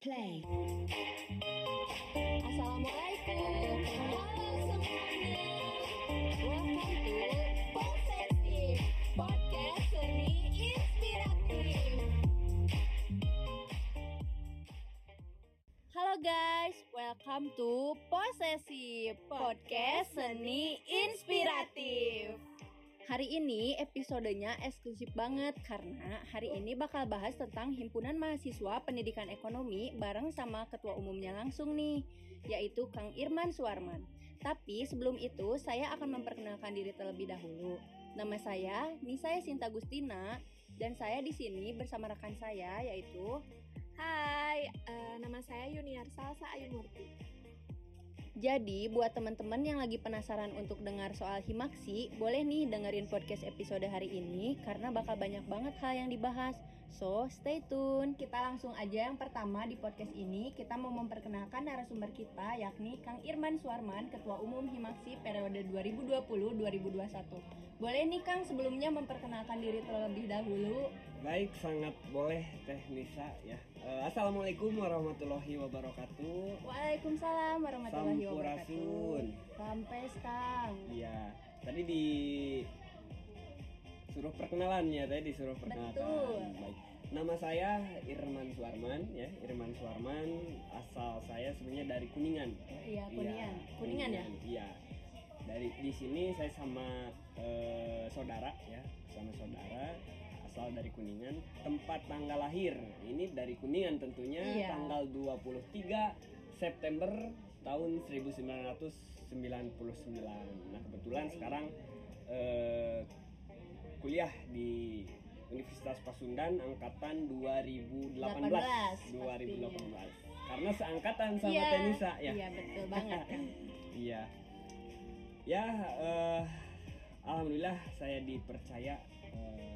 Play. Assalamualaikum. Halo semuanya. Welcome to Posesif Podcast Seni Inspiratif. Halo guys, welcome to Posesif Podcast Seni Inspiratif. Hari ini episodenya eksklusif banget karena hari ini bakal bahas tentang Himpunan Mahasiswa Pendidikan Ekonomi bareng sama ketua umumnya langsung nih, yaitu Kang Irman Suarman. Tapi sebelum itu saya akan memperkenalkan diri terlebih dahulu. Nama saya Nisa Sinta Gustina dan saya di sini bersama rekan saya yaitu Hai, eh, nama saya Yuniar Salsa Ayu Murti. Jadi, buat teman-teman yang lagi penasaran untuk dengar soal Himaksi, boleh nih dengerin podcast episode hari ini karena bakal banyak banget hal yang dibahas. So, stay tune. Kita langsung aja yang pertama di podcast ini, kita mau memperkenalkan narasumber kita yakni Kang Irman Suarman, Ketua Umum Himaksi periode 2020-2021. Boleh nih Kang sebelumnya memperkenalkan diri terlebih dahulu. Baik, sangat boleh Teh Nisa ya. Uh, Assalamualaikum warahmatullahi wabarakatuh. Waalaikumsalam warahmatullahi wabarakatuh. Sampurasun. Sampai Kang. Iya, tadi di suruh perkenalan ya, tadi disuruh perkenalan. Betul. Baik. Nama saya Irman Suarman ya, Irman Suarman. Asal saya sebenarnya dari Kuningan. Iya, Kuningan. Kuningan ya? Iya. Dari di sini saya sama eh, saudara ya, sama saudara asal dari Kuningan. Tempat tanggal lahir ini dari Kuningan tentunya Iya. tanggal 23 September tahun 1999. Nah, kebetulan sekarang eh, kuliah di Universitas Pasundan angkatan 2018. 18, 2018. Karena seangkatan sama Iya, Tenisa ya. Iya, betul banget Kang. Iya. Ya, eh, alhamdulillah saya dipercaya eh,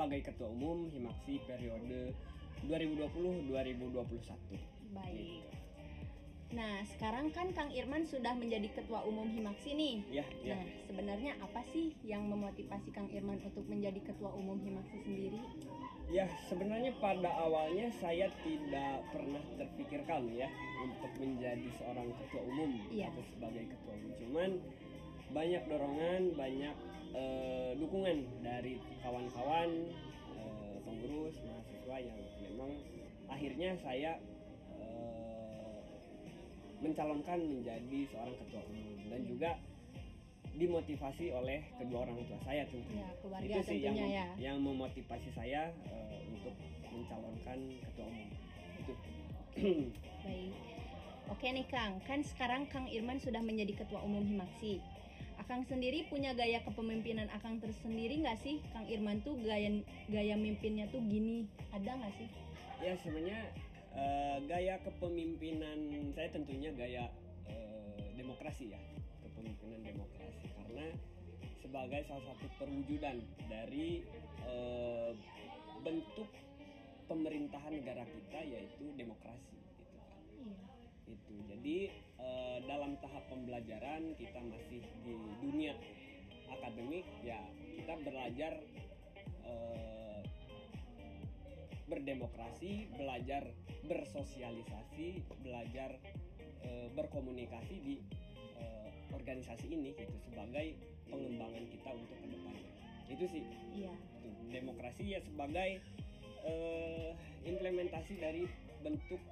sebagai ketua umum Himaksi periode 2020-2021. Baik. Nah, sekarang kan Kang Irman sudah menjadi ketua umum Himaksi nih. Ya, ya. Nah, sebenarnya apa sih yang memotivasi Kang Irman untuk menjadi ketua umum Himaksi sendiri? Ya, sebenarnya pada awalnya saya tidak pernah terpikirkan ya untuk menjadi seorang ketua umum Iya. atau sebagai ketua umum. Cuman banyak dorongan, banyak eh, dukungan dari kawan-kawan eh, pengurus mahasiswa yang memang akhirnya saya eh, mencalonkan menjadi seorang ketua umum dan juga dimotivasi oleh kedua orang tua saya tentunya Ya, keluarga itu sih yang ya. yang memotivasi saya eh, untuk mencalonkan ketua umum itu Baik. Oke nih Kang, kan sekarang Kang Irman sudah menjadi ketua umum Himaksi. Akang sendiri punya gaya kepemimpinan Akang tersendiri nggak sih? Kang Irman tuh gaya gaya mimpinnya tuh gini, ada nggak sih? ya sebenarnya eh, gaya kepemimpinan saya tentunya gaya eh, demokrasi ya kepemimpinan demokrasi karena sebagai salah satu perwujudan dari eh, bentuk pemerintahan negara kita yaitu demokrasi gitu kan Iya. Itu. Jadi eh, dalam tahap pembelajaran kita masih di dunia akademik ya kita belajar eh, berdemokrasi belajar bersosialisasi belajar eh, berkomunikasi di organisasi ini gitu sebagai pengembangan kita untuk ke depannya itu sih. Iya. demokrasi ya sebagai eh, implementasi dari bentuk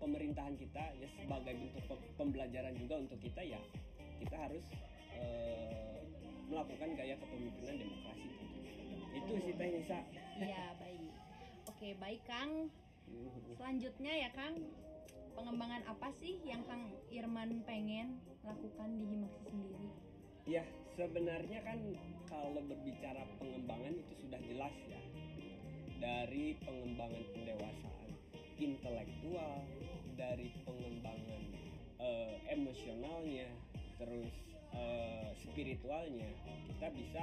pemerintahan kita ya sebagai bentuk pe- pembelajaran juga untuk kita ya kita harus eh, melakukan gaya kepemimpinan demokrasi tentunya. itu sih Teh Nisa Iya, baik. Oke, baik Kang. Selanjutnya ya Kang, pengembangan apa sih yang Kang Irman pengen lakukan di Himaksi sendiri? Ya, sebenarnya kan kalau berbicara pengembangan itu sudah jelas ya. Dari pengembangan pendewasaan intelektual, dari pengembangan eh, emosionalnya, terus eh, spiritualnya, kita bisa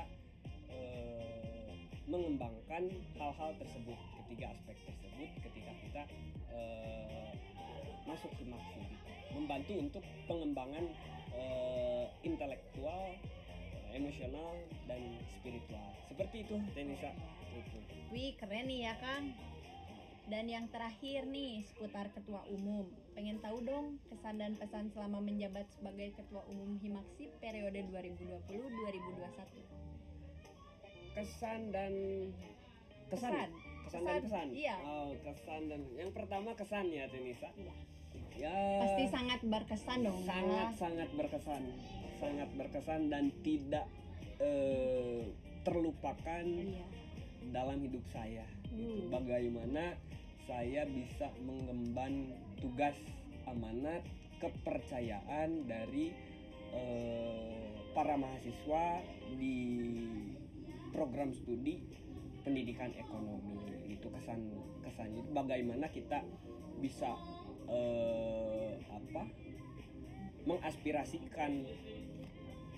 eh, mengembangkan hal-hal tersebut, ketiga aspek tersebut ketika kita eh, masuk ke maksud. Membantu untuk pengembangan eh, intelektual emosional dan spiritual. Seperti itu Tenisa. Itu. Wih, keren nih ya Kang. Dan yang terakhir nih seputar ketua umum. Pengen tahu dong kesan dan pesan selama menjabat sebagai ketua umum Himaksi periode 2020-2021. kesan dan kesan Kesan. kesan, dan kesan Iya. oh kesan dan yang pertama kesan ya Tenisa Iya. ya Pasti sangat berkesan dong. sangat ya. sangat berkesan sangat berkesan dan tidak eh, terlupakan Iya. dalam hidup saya gitu. Hmm. bagaimana saya bisa mengemban tugas amanat kepercayaan dari eh, para mahasiswa di program studi pendidikan ekonomi itu kesan kesannya. Itu bagaimana kita bisa eh, apa mengaspirasikan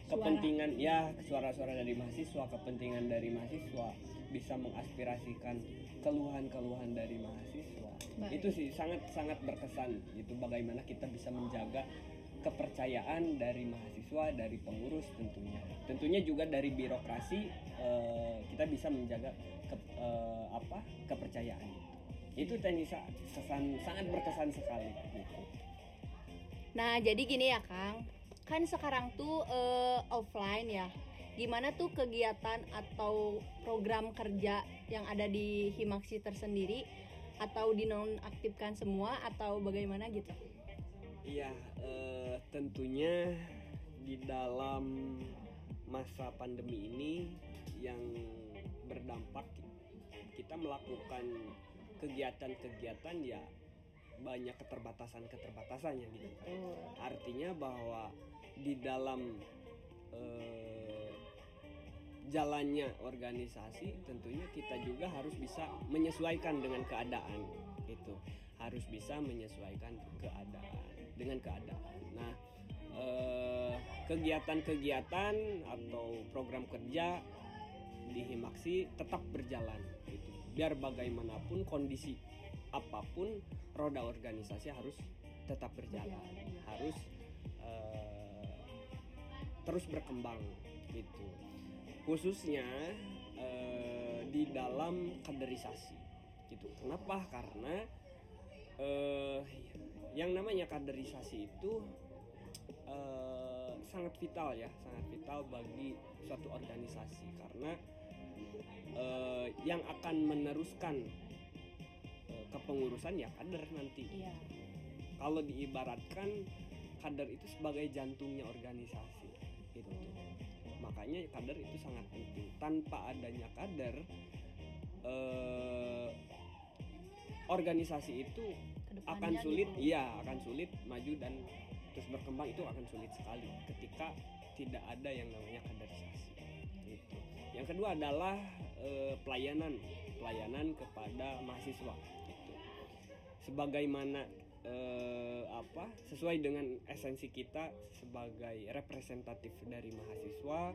kepentingan ya suara-suara dari mahasiswa kepentingan dari mahasiswa bisa mengaspirasikan keluhan-keluhan dari mahasiswa Baik. itu sih sangat sangat berkesan itu bagaimana kita bisa menjaga kepercayaan dari mahasiswa dari pengurus tentunya tentunya juga dari birokrasi eh, kita bisa menjaga ke- eh, apa kepercayaan itu Tenisa kesan sangat berkesan sekali gitu. Nah, jadi gini ya, Kang. Kan sekarang tuh eh, offline ya. Gimana tuh kegiatan atau program kerja yang ada di Himaksi tersendiri atau dinonaktifkan semua atau bagaimana gitu? Iya, eh, tentunya di dalam masa pandemi ini yang berdampak kita melakukan kegiatan-kegiatan ya banyak keterbatasan-keterbatasannya gitu. Artinya bahwa di dalam eh, jalannya organisasi tentunya kita juga harus bisa menyesuaikan dengan keadaan itu harus bisa menyesuaikan keadaan dengan keadaan. Nah, eh, kegiatan-kegiatan atau program kerja di Himaksi tetap berjalan gitu. Biar bagaimanapun kondisi apa pun roda organisasi harus tetap berjalan, harus eh, terus berkembang gitu. Khususnya eh, di dalam kaderisasi gitu. Kenapa? Karena eh, yang namanya kaderisasi itu eh, sangat vital ya, sangat vital bagi suatu organisasi karena eh, yang akan meneruskan eh, kepengurusan ya kader nanti. Iya. Kalau diibaratkan kader itu sebagai jantungnya organisasi gitu. Makanya kader itu sangat penting. Tanpa adanya kader eh, organisasi itu Ke depannya akan sulit gitu. iya akan sulit maju dan terus berkembang itu akan sulit sekali ketika tidak ada yang namanya kaderisasi gitu. yang kedua adalah eh, pelayanan pelayanan kepada mahasiswa gitu. sebagaimana eh, apa sesuai dengan esensi kita sebagai representatif dari mahasiswa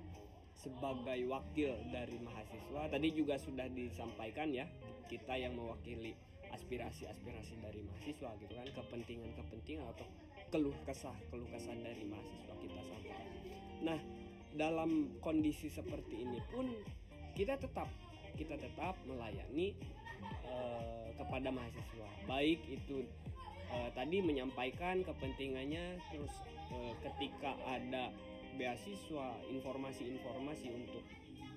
sebagai wakil dari mahasiswa. Tadi juga sudah disampaikan ya kita yang mewakili aspirasi-aspirasi dari mahasiswa gitu kan kepentingan-kepentingan atau keluh kesah keluh kesah dari mahasiswa kita sampaikan nah dalam kondisi seperti ini pun kita tetap kita tetap melayani eh, kepada mahasiswa. Baik itu eh, tadi menyampaikan kepentingannya terus eh, ketika ada beasiswa informasi-informasi untuk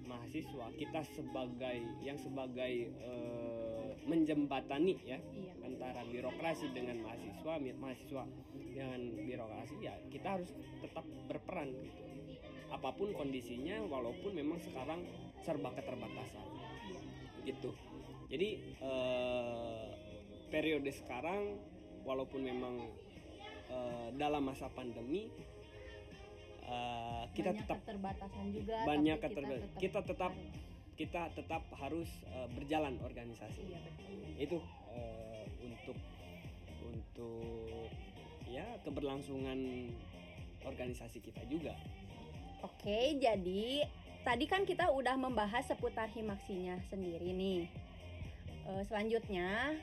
mahasiswa kita sebagai yang sebagai eh, menjembatani ya Iya. antara birokrasi dengan mahasiswa mahasiswa dengan birokrasi ya kita harus tetap berperan gitu. Apa pun kondisinya walaupun memang sekarang serba keterbatasan. Gitu. Jadi eh, periode sekarang walaupun memang eh, dalam masa pandemi eh, kita Banyak tetap keterbatasan juga. banyak keterbatasan kita tetap kita tetap harus eh, berjalan organisasi Iya betul. itu eh, untuk untuk ya keberlangsungan organisasi kita juga Oke, jadi tadi kan kita udah membahas seputar himaksinya sendiri nih. Selanjutnya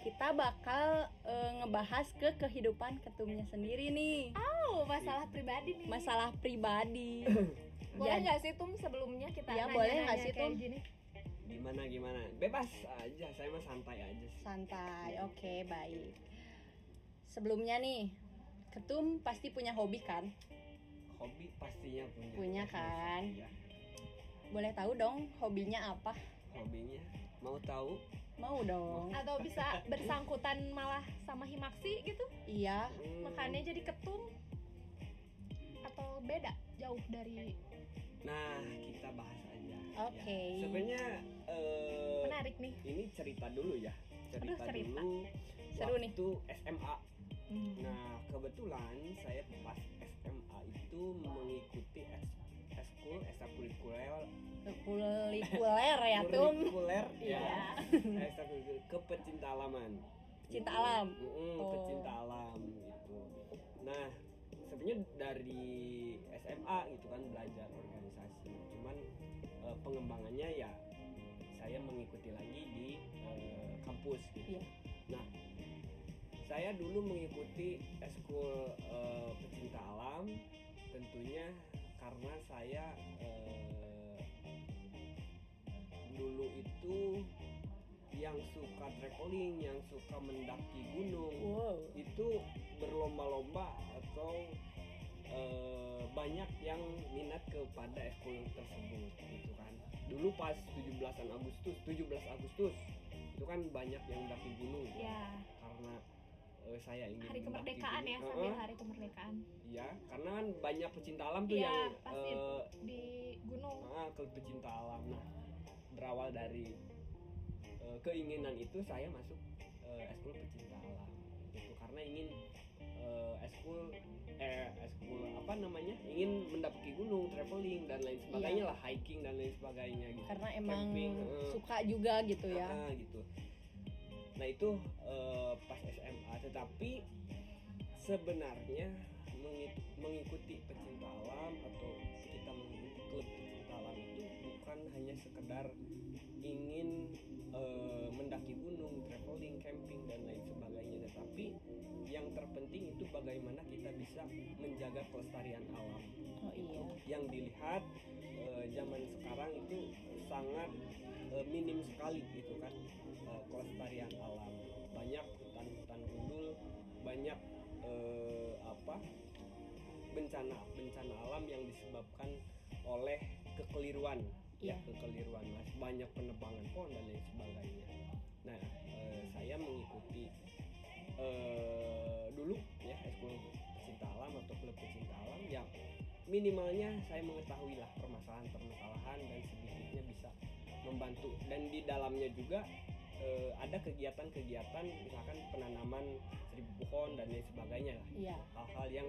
kita bakal eh, ngebahas ke kehidupan ketumnya sendiri nih, Oh, masalah pribadi nih. masalah pribadi. boleh nggak sih Tum sebelumnya kita Iya, nanya-nanya boleh nggak sih, kayak Tum? gini? gimana gimana bebas aja saya mah santai aja sih Santai. Oke, baik. Sebelumnya nih, Ketum pasti punya hobi kan? hobi pastinya punya Punya kan? Iya. Boleh tahu dong hobinya apa? hobinya mau tahu Mau dong. Atau bisa bersangkutan malah sama Himaksi gitu? Iya. Hmm, Makannya jadi ketum? Atau beda jauh dari nah kita bahas aja Oke. Ya, sebenarnya eh, menarik nih? ini cerita dulu ya cerita, Aduh, cerita. dulu Seru nih. waktu SMA Hmm. nah kebetulan saya pas SMA itu mengikuti eskul ekstrakurikuler Kulikuler ya, Tum. kurikuler ya Iya. ekstrakurikuler ke pecinta alaman Cinta Gitu. alam. Mm-mm, Oh. pecinta alam gitu nah sebenarnya dari SMA gitu kan belajar organisasi cuman eh, pengembangannya ya saya mengikuti lagi di eh, kampus gitu Iya. nah saya dulu mengikuti eskul eh, pecinta alam tentunya karena saya dulu itu yang suka traveling, yang suka mendaki gunung, Wow. itu berlomba-lomba atau eh, banyak yang minat kepada eskul tersebut gitu kan. Dulu pas 17-an Agustus, 17 Agustus itu kan banyak yang mendaki gunung ya. Ya, karena eh, saya ingin hari kemerdekaan ya, sambil Heeh, hari kemerdekaan Iya, karena kan banyak pecinta alam tuh Iya, yang pasti. eh, di gunung. ah, klub pecinta alam. Nah, berawal dari eh, keinginan itu saya masuk eh, eskul pecinta alam. Itu karena ingin eh, eskul eh eskul apa namanya? ingin mendaki gunung, traveling dan lain sebagainya lah, hiking dan lain sebagainya gitu. Karena emang Camping, heeh. suka juga gitu ya. Ah, gitu. Nah itu eh, pas SMA, tetapi sebenarnya mengi- mengikuti pecinta alam atau kita mengikuti klub pecinta alam itu bukan hanya sekedar ingin eh, mendaki gunung, traveling, camping dan lain sebagainya, tetapi yang terpenting itu bagaimana kita bisa menjaga kelestarian alam. Oh iya. yang dilihat eh, zaman sekarang itu sangat eh, minim sekali gitu kan eh, kelestarian alam. Banyak hutan-hutan gundul banyak eh, apa bencana bencana alam yang disebabkan oleh kekeliruan ya kekeliruan mas. Banyak penebangan pohon dan lain sebagainya. Nah eh, saya mengikuti eh, dulu ya eskul pecinta alam atau klub pecinta alam yang minimalnya saya mengetahui lah permasalahan-permasalahan dan sedikitnya bisa membantu. Dan di dalamnya juga eh, ada kegiatan-kegiatan misalkan penanaman seribu pohon dan lain sebagainya lah. Iya. hal-hal yang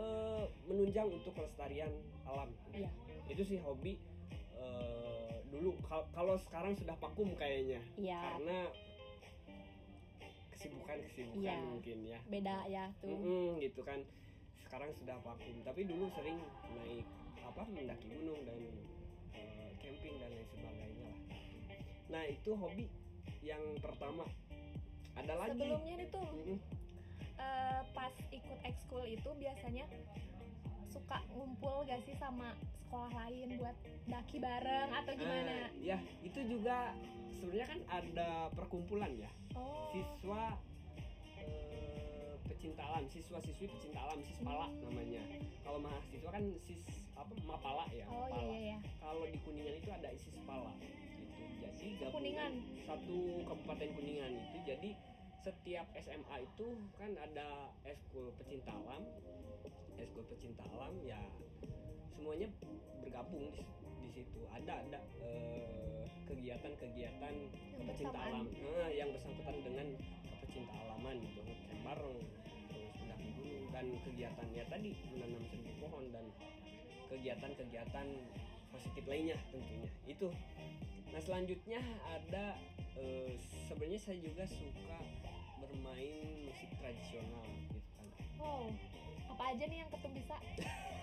eh, menunjang untuk kelestarian alam. Iya. itu sih hobi eh, dulu Kal- kalau sekarang sudah vakum kayaknya Iya. karena kesibukan-kesibukan Iya. mungkin ya Beda ya tuh. Mm-mm, gitu kan sekarang sudah vakum tapi dulu sering naik apa mendaki gunung dan eh, camping dan lain sebagainya lah nah itu hobi yang pertama ada lagi Sebelumnya nih tuh Mm-mm. eh, pas ikut ekskul itu biasanya suka ngumpul gak sih sama sekolah lain buat daki bareng atau gimana? Ah, ya itu juga sebenarnya kan ada perkumpulan ya. Oh, siswa eh, pecinta alam siswa-siswi pecinta alam sispala namanya. Kalau mahasiswa kan sis apa mapala ya oh iya mapala. iya iya. kalau di kuningan itu ada sispala gitu. Jadi gabungan Kuningan. satu kabupaten kuningan itu. Jadi setiap SMA itu kan ada eskul pecinta alam alam ya semuanya bergabung di, di situ. Ada ada eh, kegiatan-kegiatan Yang pecinta alam. Nah, yang bersangkutan dengan pecinta alaman gitu camp bareng terus mendaki gunung dan kegiatannya tadi menanam seribu pohon dan kegiatan-kegiatan positif lainnya tentunya. Itu. Nah selanjutnya ada eh, sebenarnya saya juga suka bermain musik tradisional gitu kan. Oh, apa aja nih yang ketum bisa?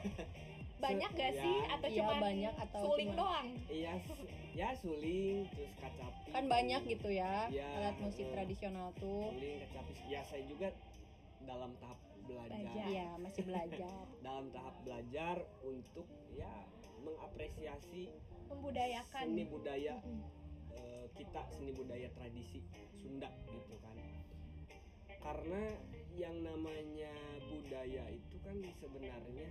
Banyak gak Ya, sih atau iya, cuma banyak atau suling cuman- doang? iya su- ya suling terus kacapi Kan banyak gitu ya Iya, alat musik heeh. tradisional tuh. suling kacapi ya saya juga dalam tahap belajar Belajar. Iya, masih belajar. dalam tahap belajar untuk ya mengapresiasi Membudayakan. seni budaya eh, kita seni budaya tradisi Sunda gitu kan karena yang namanya budaya itu kan sebenarnya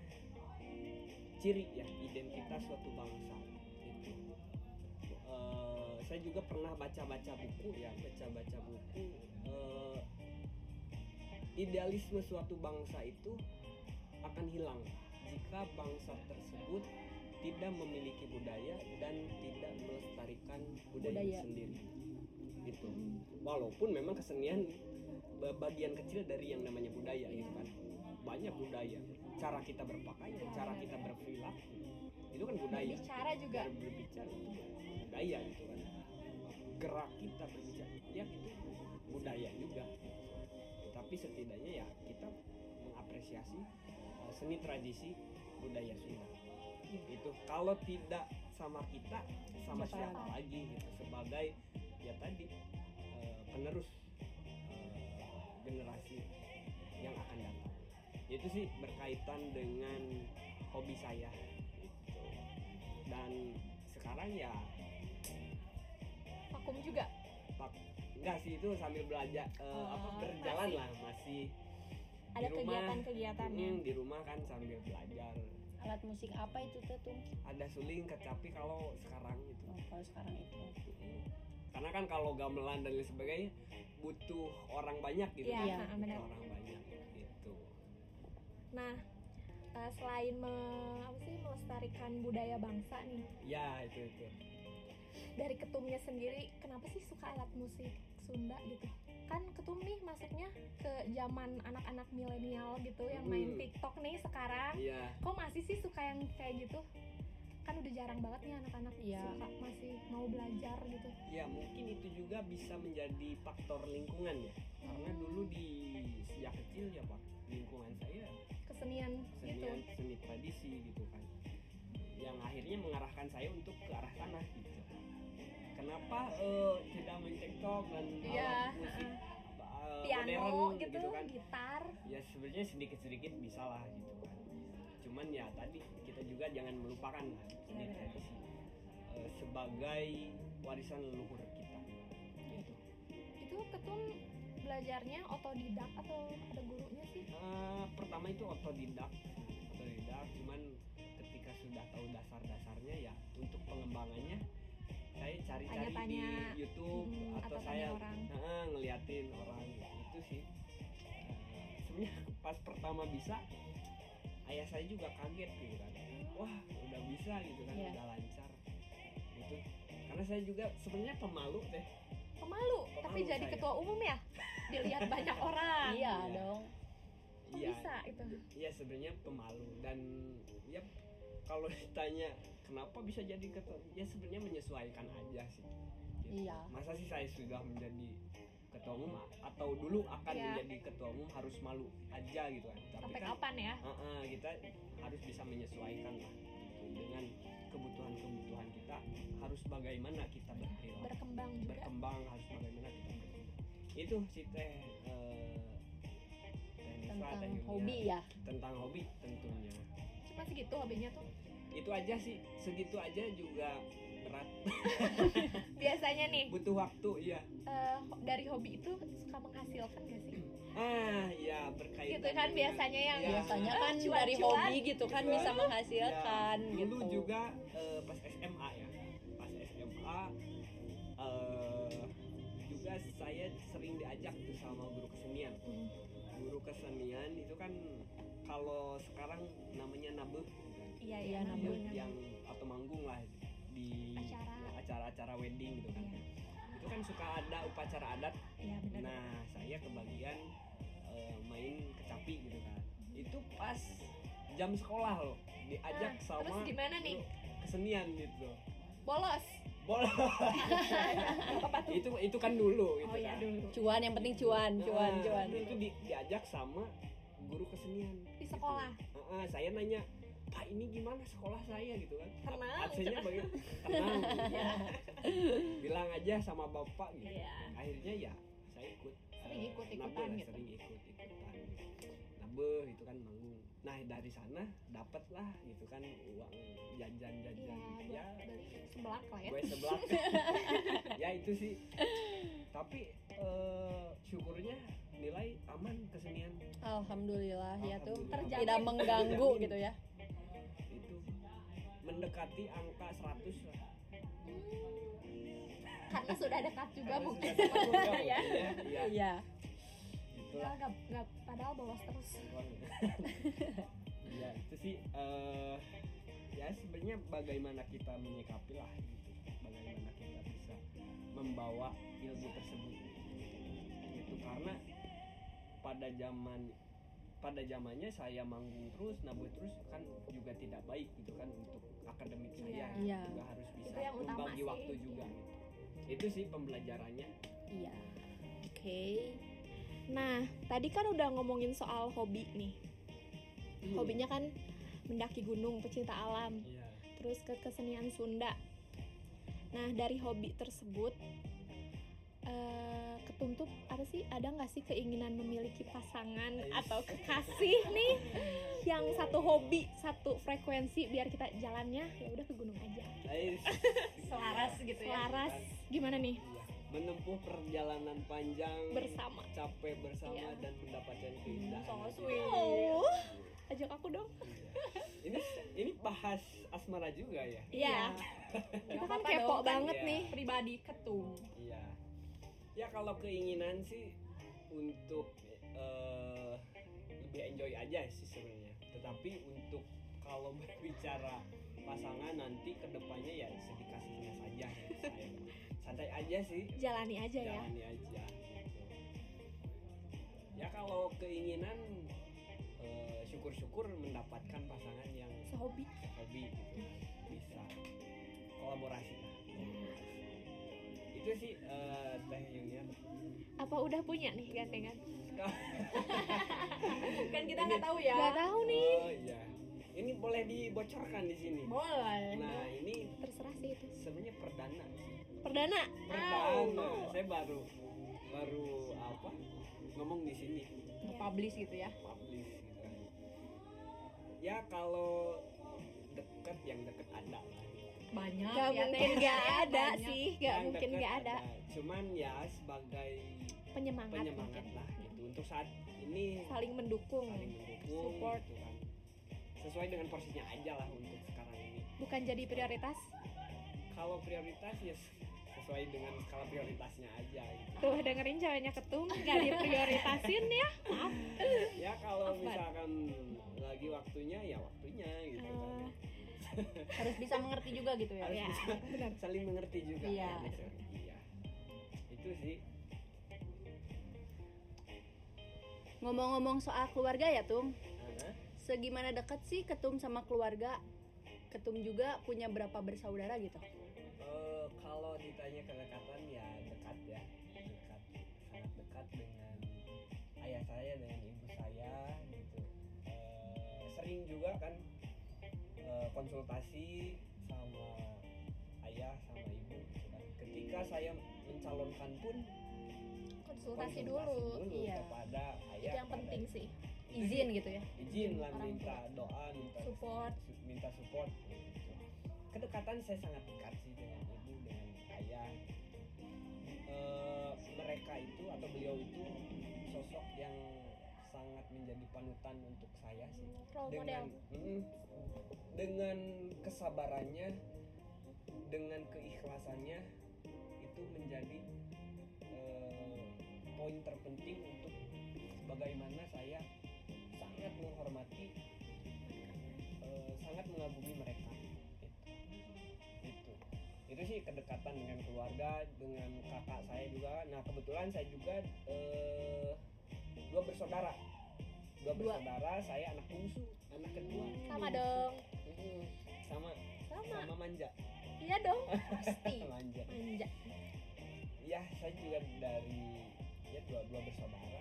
ciri ya identitas suatu bangsa itu Eh, saya juga pernah baca-baca buku ya baca-baca buku eh, idealisme suatu bangsa itu akan hilang jika bangsa tersebut tidak memiliki budaya dan tidak melestarikan budaya, Budaya. sendiri gitu walaupun memang kesenian bagian kecil dari yang namanya budaya gitu kan. Banyak budaya. Cara kita berpakaian cara kita berperilaku itu kan budaya. Bicara juga. Ber- berbicara itu budaya gitu kan. Gerak kita berbicara ya itu budaya juga. Tapi setidaknya ya kita mengapresiasi uh, seni tradisi budaya Sunda. Itu kalau tidak sama kita sama Siapa? siapa lagi gitu. Sebagai ya tadi uh, penerus generasi yang akan datang itu sih berkaitan dengan hobi saya gitu. dan sekarang ya Vakum juga. pak enggak sih itu sambil belajar eh, Oh, apa berjalan masih. lah masih Ada Di rumah. kegiatan-kegiatannya. Mm, di rumah kan sambil belajar alat musik apa itu tuh ada suling kecapi kalau sekarang gitu oh, kalau sekarang itu karena kan kalau gamelan dan lain sebagainya butuh orang banyak gitu Iya. kan benar. Butuh orang banyak gitu Nah, eh, selain me- apa sih melestarikan budaya bangsa nih, ya itu itu dari ketumnya sendiri, kenapa sih suka alat musik Sunda gitu? Kan ketum nih masuknya ke zaman anak-anak milenial gitu yang main Hmm. TikTok nih sekarang. iya Kok masih sih suka yang kayak gitu? Kan udah jarang banget nih anak-anak suka masih mau belajar gitu. ya mungkin itu juga bisa menjadi faktor lingkungan ya. Karena dulu di sejak kecil ya pak lingkungan saya Kesenian gitu. seni seni tradisi gitu kan. Yang akhirnya mengarahkan saya untuk ke arah sana gitu. Kenapa eh, tidak main tiktok dan Iya, alat musik eh, Piano modern gitu, kan. gitar. ya sebenarnya sedikit sedikit bisa lah gitu kan. Cuman ya tadi kita juga jangan melupakan tradisi eh, sebagai warisan leluhur kita gitu Itu ketum belajarnya otodidak atau ada gurunya sih? Eh, pertama itu otodidak otodidak cuman ketika sudah tahu dasar-dasarnya ya untuk pengembangannya saya cari-cari di. YouTube Hmm, atau atau saya orang. Ngeliatin orang itu sih Eh, sebenarnya pas pertama bisa ayah saya juga kaget gitu kan wah udah bisa gitu kan Iya. udah lancar itu karena saya juga sebenarnya pemalu deh Pemalu, tapi Pemalu jadi saya. ketua umum ya? Dilihat banyak orang. iya Iya. dong Kok Iya. bisa itu? Iya sebenarnya pemalu dan ya kalau ditanya kenapa bisa jadi ketua ya sebenarnya menyesuaikan aja sih. Gitu. Iya. Masa sih saya sudah menjadi ketua umum a- atau dulu akan Iya. menjadi ketua umum harus malu aja gitu kan. Tapi Sampai kan kapan ya? uh-uh, kita harus bisa menyesuaikan lah gitu. dengan kebutuhan-kebutuhan kita harus bagaimana kita berperilaku Berkembang juga. berkembang harus bagaimana kita berkembang. Itu sih teh eh, Teh tentang hobi ya tentang hobi tentunya Cuma segitu hobinya tuh. itu aja sih segitu aja juga berat. Biasanya nih butuh waktu ya eh, dari hobi itu suka menghasilkan gak sih? ah ya berkaitan Gitu kan dengan- biasanya yang ya, biasanya kan Cuan-cuan. dari hobi gitu kan bisa menghasilkan ya, gitu. dulu juga eh, pas SMA ya. Pas SMA eh, juga saya sering diajak tuh sama guru kesenian. Hmm. guru kesenian itu kan kalau sekarang namanya nabuh Iya Iya, iya nambah, yang atau manggung lah di Acara. ya, acara-acara wedding gitu kan Iya. itu kan suka ada upacara adat Iya nah saya kebagian eh, main kecapi gitu kan itu pas jam sekolah loh diajak Nah, sama terus gimana nih? guru kesenian gitu Bolos. tuh? itu itu kan dulu gitu Oh iya kan. dulu. cuan yang penting cuan cuan Nah, cuan itu di- diajak sama guru kesenian Di sekolah. Heeh, saya nanya pak ini gimana sekolah saya gitu kan? Tenang, absennya bagaimana tenang bilang aja sama bapak gitu. Iya. akhirnya ya saya ikut Sering eh, ikut-ikutan nabe lah, gitu. sering ikut ikutan nabe itu kan manggung nah dari sana dapat lah gitu kan uang jajan iya jajan buat ya. beli sebelak lah ya. Gue sebelah ya itu sih. Tapi eh, syukurnya nilai aman kesenian. Alhamdulillah ya tuh. Alhamdulillah. Terjamin. tidak mengganggu gitu ya. Itu mendekati angka 100 lah. Karena sudah dekat juga Karena mungkin dekat juga ya ya, ya. Iya. itulah. Padahal nggak nggak padahal bolos terus. Ya itu sih eh, ya sebenarnya bagaimana kita menyikapi lah gitu. Bagaimana kita bisa membawa ilmu tersebut. Gitu karena pada zaman pada zamannya saya manggung terus nabuh terus kan juga tidak baik gitu kan untuk akademik saya Iya. juga harus bisa Itu yang utama membagi sih. waktu juga gitu. itu sih pembelajarannya Iya. Oke. nah tadi kan udah ngomongin soal hobi nih hobinya kan mendaki gunung pecinta alam iya terus ke kesenian Sunda. Nah dari hobi tersebut, eh, ketum tuh apa sih? Ada nggak sih keinginan memiliki pasangan atau kekasih nih yang satu hobi, satu frekuensi biar kita jalannya ya udah ke gunung aja. Ais. Selaras gitu ya. Selaras gimana nih Iya. menempuh perjalanan panjang bersama? capek bersama Iya. dan mendapatkan keindahan itu. sweet. Oh, ajak aku dong. Ini ini bahas asmara juga ya Iya. Kita kan kepo dong, kan banget nih. Pribadi ketum. iya ya kalau keinginan sih untuk eh, lebih enjoy aja sih sebenarnya tetapi untuk kalau berbicara pasangan nanti ke depannya ya sedikasihnya saja ya, santai aja sih Jalani aja ya. jalani aja gitu. ya kalau keinginan eh, syukur-syukur mendapatkan pasangan yang Sehobi. hobi gitu bisa kolaborasi itu sih eh, Teh Yunia Apa udah punya nih gantengan? Kan kita nggak tahu ya. Gak tahu nih. oh iya ini boleh dibocorkan di sini Boleh. nah ini Terserah sih itu. sebenarnya perdana Perdana. perdana saya baru baru apa ngomong di sini Publish gitu ya. publish gitu kan. ya kalau deket yang deket ada lah Banyak Gak ya, mungkin Teh. gak ada Banyak. sih, gak Yang mungkin gak ada. cuman ya sebagai Penyemangat, penyemangat mungkin. lah gitu untuk saat ini Saling mendukung, saling mendukung support. gitu kan sesuai dengan porsinya aja lah untuk sekarang ini bukan jadi prioritas. kalau prioritas ya sesuai dengan skala prioritasnya aja gitu. Tuh dengerin ceweknya ketum gak diprioritasin ya. Maaf. ya kalau misalkan lagi waktunya ya waktunya gitu kan Eh, Harus bisa mengerti juga gitu ya. harus ya, bisa benar. saling mengerti juga Iya. gitu. iya itu sih Ngomong-ngomong soal keluarga ya, Tum. Hah? Segimana dekat sih Ketum sama keluarga? Ketum juga punya berapa bersaudara gitu? Eh, kalau ditanya kedekatan ya dekat ya dekat sangat dekat dengan ayah saya dengan ibu saya gitu Eh, sering juga kan konsultasi sama ayah sama ibu gitu kan. ketika saya mencalonkan pun Konsultasi dulu. Iya. kepada ayah Itu yang penting sih. Izin gitu ya. izin lah minta doa minta Support. su- minta support gitu. kedekatan saya sangat dekat sih dengan ibu dengan ayah Eh, mereka itu atau beliau itu sosok yang panutan untuk saya sih. Role dengan model. Mm, dengan kesabarannya dengan keikhlasannya itu menjadi eh, poin terpenting untuk bagaimana saya sangat menghormati eh, sangat mengagumi mereka. Itu itu itu sih kedekatan dengan keluarga dengan kakak saya juga. Nah kebetulan saya juga eh, dua bersaudara dua bersaudara saya anak bungsu anak kedua Sama dong. Sama Sama. sama manja Iya dong. Pasti. manja Manja. ya saya juga dari ya dua dua bersaudara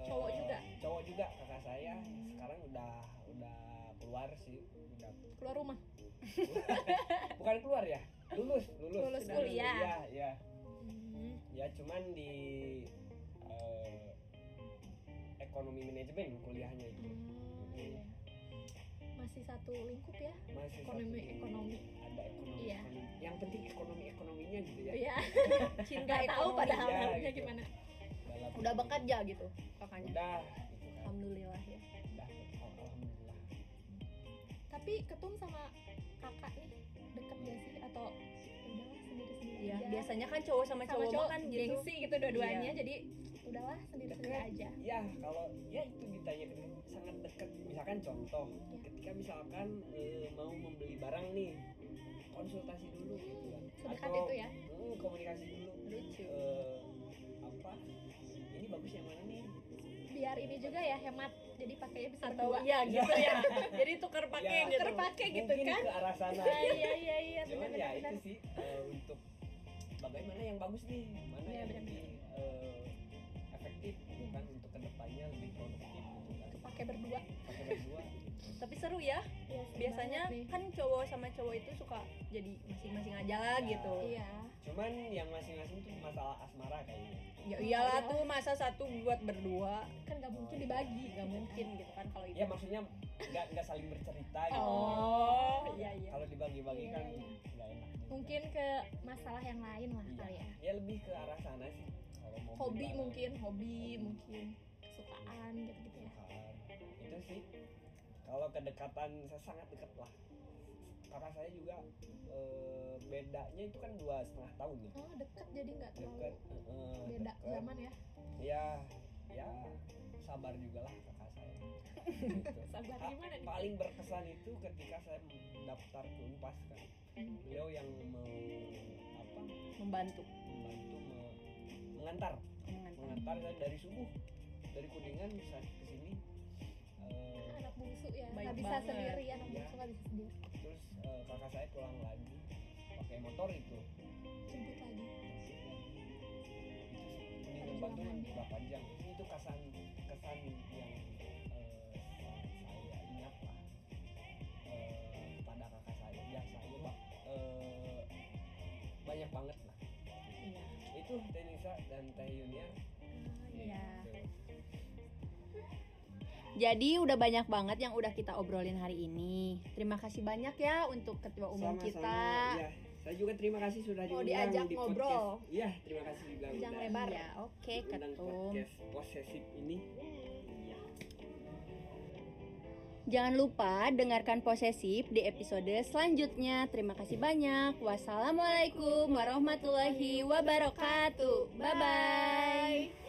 Cowok juga? cowok juga kakak saya sekarang udah udah keluar sih udah Keluar rumah. bukan keluar ya lulus lulus Lulus kuliah. ya Hmm. ya cuman di ekonomi manajemen kuliahnya itu Hmm. Iya. Masih satu lingkup ya. masih Ekonomi satu- ekonomi. ada ekonomi, Iya. ekonomi. yang penting ekonomi ekonominya gitu ya Iya. cinta Nggak tahu padahal ya, harusnya gitu. gimana. Dalam- udah bekerja gitu kakaknya udah gitu kan alhamdulillah ya udah alhamdulillah Tapi ketum sama kakak nih deket gak sih atau udahlah sendiri-sendiri Iya, aja. biasanya kan cowok sama, sama cowok, cowok kan gitu. gengsi gitu dua-duanya Iya. jadi udahlah sendiri-sendiri aja. ya kalau ya itu ditanya sangat dekat misalkan contoh Ya. ketika misalkan eh, mau membeli barang nih konsultasi dulu gitu kan Sedekat Atau, itu ya. hmm, komunikasi dulu Lucu. Eh, apa ini bagus yang mana nih Biar ini juga ya hemat. Jadi pakainya bisa Atau berdua. iya gitu ya. Jadi tuker pakai Ya. gitu. Tuker pakai gitu kan. ke arah sana iya iya iya cuman benar ya benar. itu sih eh, untuk bagaimana yang bagus nih mana Iya, yang benar, Pakai berdua. pakai berdua Tapi seru ya. Iya, Biasanya kan cowok sama cowok itu suka jadi masing-masing aja lah Ya. gitu. Iya. cuman yang masing-masing tuh masalah asmara kayaknya Ya iyalah tuh masa satu buat berdua Kan nggak mungkin dibagi. nggak mungkin gitu kan kalau itu. ya maksudnya nggak nggak saling bercerita gitu Oh, iya iya. kalau dibagi-bagi Iya, kan iya. nggak enak. Mungkin ke masalah yang lain lah Iya. kali ya. ya lebih ke arah sana sih kalau mau beli Hobi mungkin, hobi mungkin kesukaan. Kesukaan. Itu sih kalau kedekatan saya sangat dekat lah kakak saya juga eh, bedanya itu kan dua setengah tahun nih Oh deket jadi nggak terlalu dekat eh, beda dekat. zaman ya. ya ya sabar juga lah kakak saya Gitu. Sabar Ha- gimana nih? paling berkesan itu ketika saya daftar ke unpas kan Hmm. beliau yang mau apa Membantu. membantu me- mengantar Mengantar. mengantar saya dari subuh dari kuningan saya ke sini anak bungsu ya. Nggak bisa banget. sendiri anak Iya. bungsu nggak bisa sendiri. Terus eh, kakak saya pulang lagi pakai motor itu. Jemput lagi. Bandung kan berapa jam? Itu kesan kesan yang eh, saya ingat lah eh, pada kakak saya. Biasanya pak. Eh, banyak banget lah. Iya. itu Teh Nisa dan Teh Yunia Jadi udah banyak banget yang udah kita obrolin hari ini. Terima kasih banyak ya untuk ketua umum Sama-sama, kita. iya. Saya juga terima kasih sudah Mau diundang diajak di ngobrol. Iya, terima kasih juga udah lebar. Iya, oke diundang ketum. podcast posesif ini. Iya. Jangan lupa dengarkan posesif di episode selanjutnya. Terima kasih banyak. Wassalamualaikum warahmatullahi wabarakatuh. Bye bye.